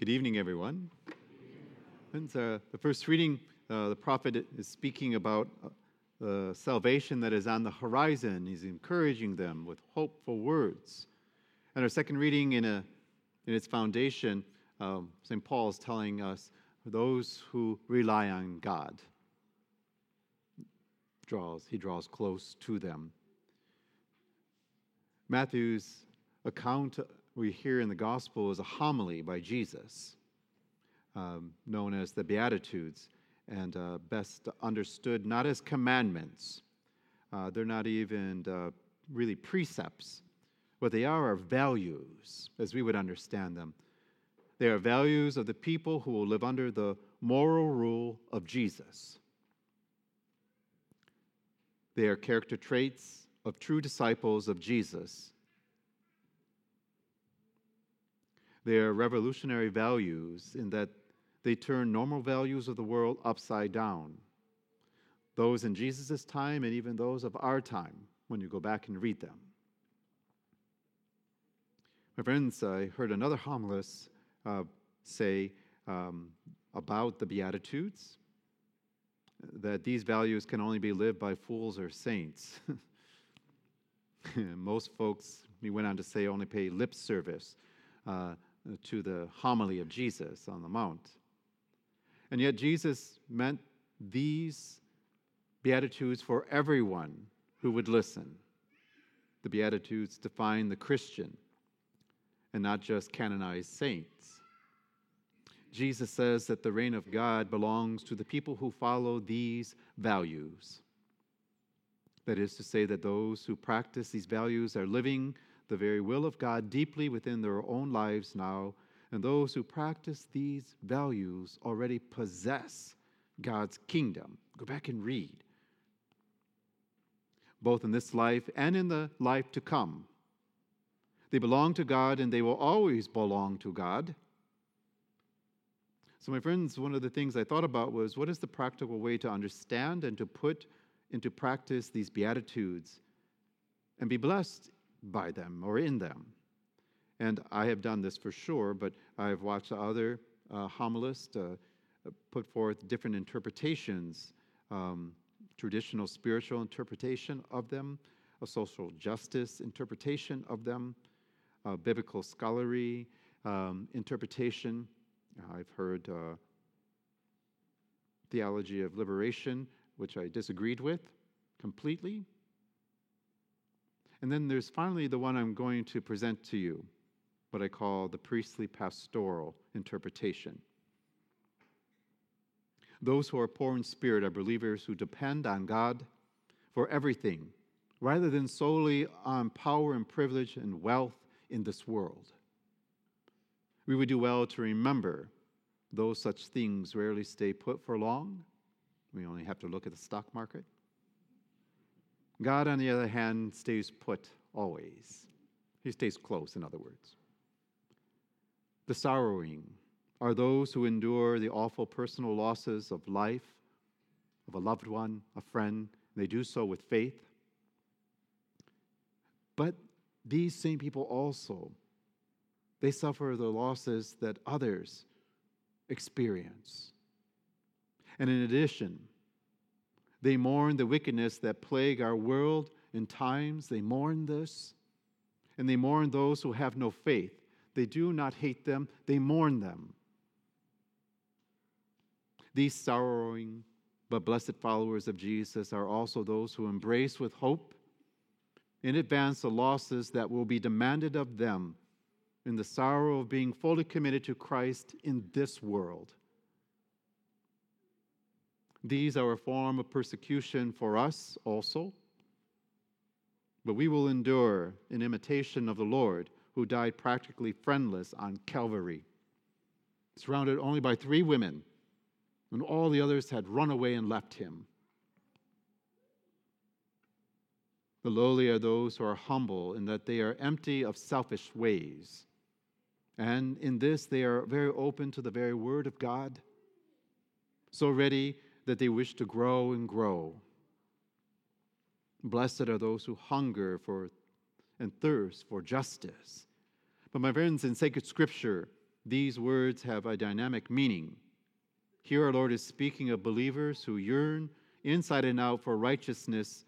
Good evening, everyone. And, uh, the first reading, uh, the prophet is speaking about uh, the salvation that is on the horizon. He's encouraging them with hopeful words. And our second reading, in, a, in its foundation, um, St. Paul is telling us those who rely on God, draws, he draws close to them. Matthew's account we hear in the gospel is a homily by Jesus, um, known as the Beatitudes, and uh, best understood not as commandments. Uh, they're not even uh, really precepts. What they are are values, as we would understand them. They are values of the people who will live under the moral rule of Jesus. They are character traits of true disciples of Jesus They are revolutionary values in that they turn normal values of the world upside down. Those in Jesus' time and even those of our time when you go back and read them. My friends, I heard another homilist uh, say um, about the Beatitudes that these values can only be lived by fools or saints. Most folks, he went on to say, only pay lip service uh, to the homily of Jesus on the Mount. And yet, Jesus meant these Beatitudes for everyone who would listen. The Beatitudes define the Christian and not just canonized saints. Jesus says that the reign of God belongs to the people who follow these values. That is to say, that those who practice these values are living the very will of God deeply within their own lives now, and those who practice these values already possess God's kingdom. Go back and read. Both in this life and in the life to come. They belong to God and they will always belong to God. So, my friends, one of the things I thought about was what is the practical way to understand and to put into practice these Beatitudes and be blessed by them or in them. And I have done this for sure, but I've watched other uh, homilists uh, put forth different interpretations, um, traditional spiritual interpretation of them, a social justice interpretation of them, biblical scholarly um, interpretation. I've heard uh, theology of liberation, which I disagreed with completely. And then there's finally the one I'm going to present to you, what I call the priestly pastoral interpretation. Those who are poor in spirit are believers who depend on God for everything, rather than solely on power and privilege and wealth in this world. We would do well to remember though such things rarely stay put for long. We only have to look at the stock market. God, on the other hand, stays put always. He stays close, in other words. The sorrowing are those who endure the awful personal losses of life, of a loved one, a friend. They do so with faith. But these same people also, they suffer the losses that others experience. And in addition, they mourn the wickedness that plague our world in times. They mourn this. And they mourn those who have no faith. They do not hate them, they mourn them. These sorrowing but blessed followers of Jesus are also those who embrace with hope in advance the losses that will be demanded of them in the sorrow of being fully committed to Christ in this world. These are a form of persecution for us also. But we will endure in imitation of the Lord, who died practically friendless on Calvary, surrounded only by three women, when all the others had run away and left him. The lowly are those who are humble in that they are empty of selfish ways. And in this, they are very open to the very word of God, so ready that they wish to grow and grow. Blessed are those who hunger for and thirst for justice. But my friends, in sacred scripture, these words have a dynamic meaning. Here, our Lord is speaking of believers who yearn inside and out for righteousness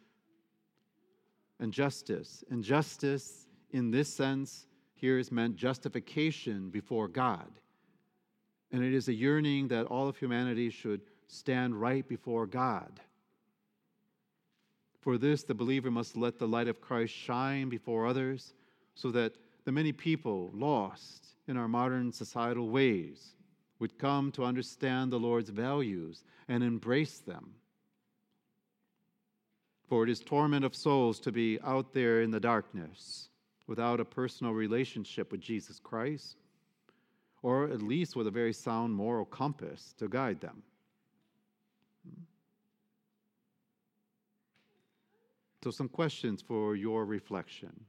and justice. And justice, in this sense, here is meant justification before God. And it is a yearning that all of humanity should stand right before God. For this, the believer must let the light of Christ shine before others so that the many people lost in our modern societal ways would come to understand the Lord's values and embrace them. For it is torment of souls to be out there in the darkness without a personal relationship with Jesus Christ, or at least with a very sound moral compass to guide them. So, some questions for your reflection.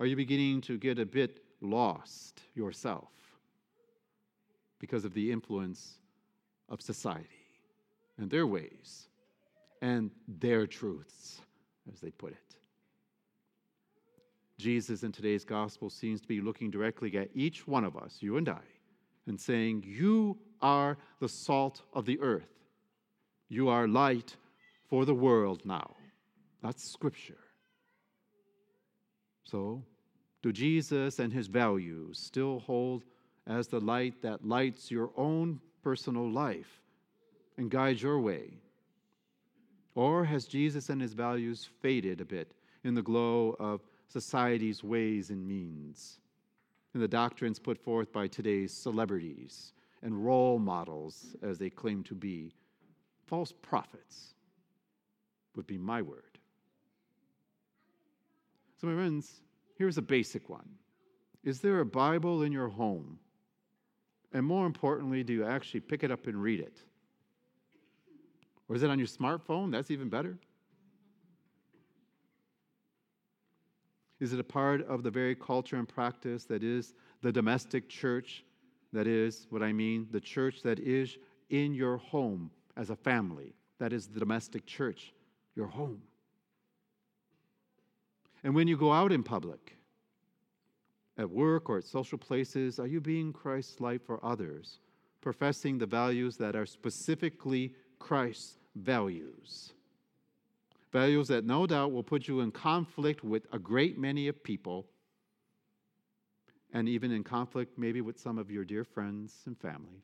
Are you beginning to get a bit lost yourself because of the influence of society and their ways and their truths, as they put it? Jesus in today's gospel seems to be looking directly at each one of us, you and I, and saying, You are the salt of the earth. You are light for the world now. That's scripture. So, do Jesus and his values still hold as the light that lights your own personal life and guides your way? Or has Jesus and his values faded a bit in the glow of society's ways and means, in the doctrines put forth by today's celebrities and role models, as they claim to be, false prophets? Would be my word. So, my friends, here's a basic one Is there a Bible in your home? And more importantly, do you actually pick it up and read it? Or is it on your smartphone? That's even better. Is it a part of the very culture and practice that is the domestic church? That is what I mean, the church that is in your home as a family. That is the domestic church your home. And when you go out in public, at work or at social places, are you being Christ's light for others, professing the values that are specifically Christ's values? Values that no doubt will put you in conflict with a great many of people, and even in conflict maybe with some of your dear friends and family.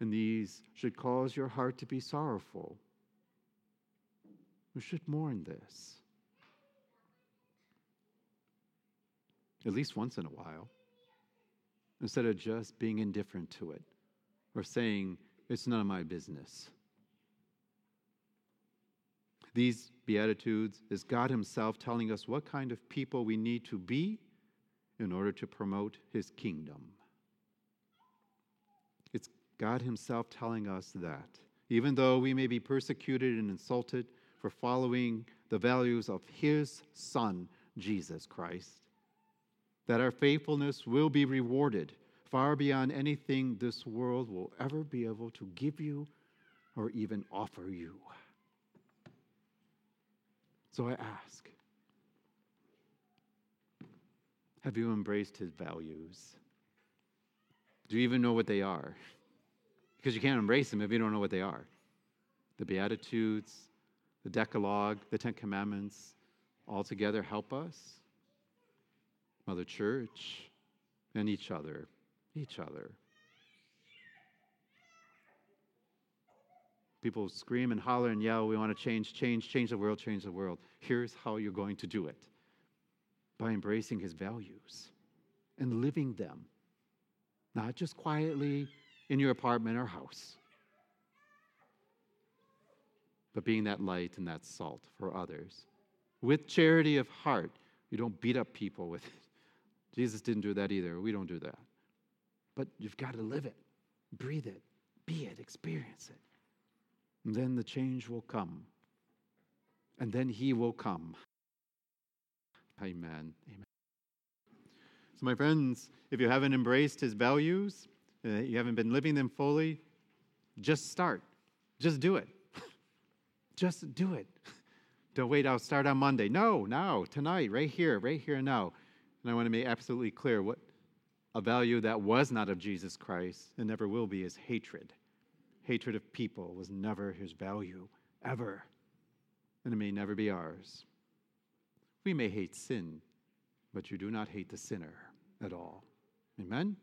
And these should cause your heart to be sorrowful. We should mourn this. At least once in a while, instead of just being indifferent to it or saying, it's none of my business. These Beatitudes is God Himself telling us what kind of people we need to be in order to promote His kingdom. God Himself telling us that. Even though we may be persecuted and insulted for following the values of His Son, Jesus Christ, that our faithfulness will be rewarded far beyond anything this world will ever be able to give you or even offer you. So I ask Have you embraced His values? Do you even know what they are? Because you can't embrace them if you don't know what they are. The Beatitudes, the Decalogue, the Ten Commandments, all together help us. Mother Church, and each other. Each other. People scream and holler and yell, we want to change, change, change the world, change the world. Here's how you're going to do it by embracing his values and living them. Not just quietly in your apartment or house. But being that light and that salt for others. With charity of heart, you don't beat up people with it. Jesus didn't do that either. We don't do that. But you've got to live it, breathe it, be it, experience it. And then the change will come. And then He will come. Amen. Amen. So, my friends, if you haven't embraced His values, Uh, you haven't been living them fully, just start. Just do it. just do it. Don't wait, I'll start on Monday. No, now, tonight, right here, right here now. And I want to make absolutely clear what a value that was not of Jesus Christ and never will be is hatred. Hatred of people was never his value, ever. And it may never be ours. We may hate sin, but you do not hate the sinner at all. Amen?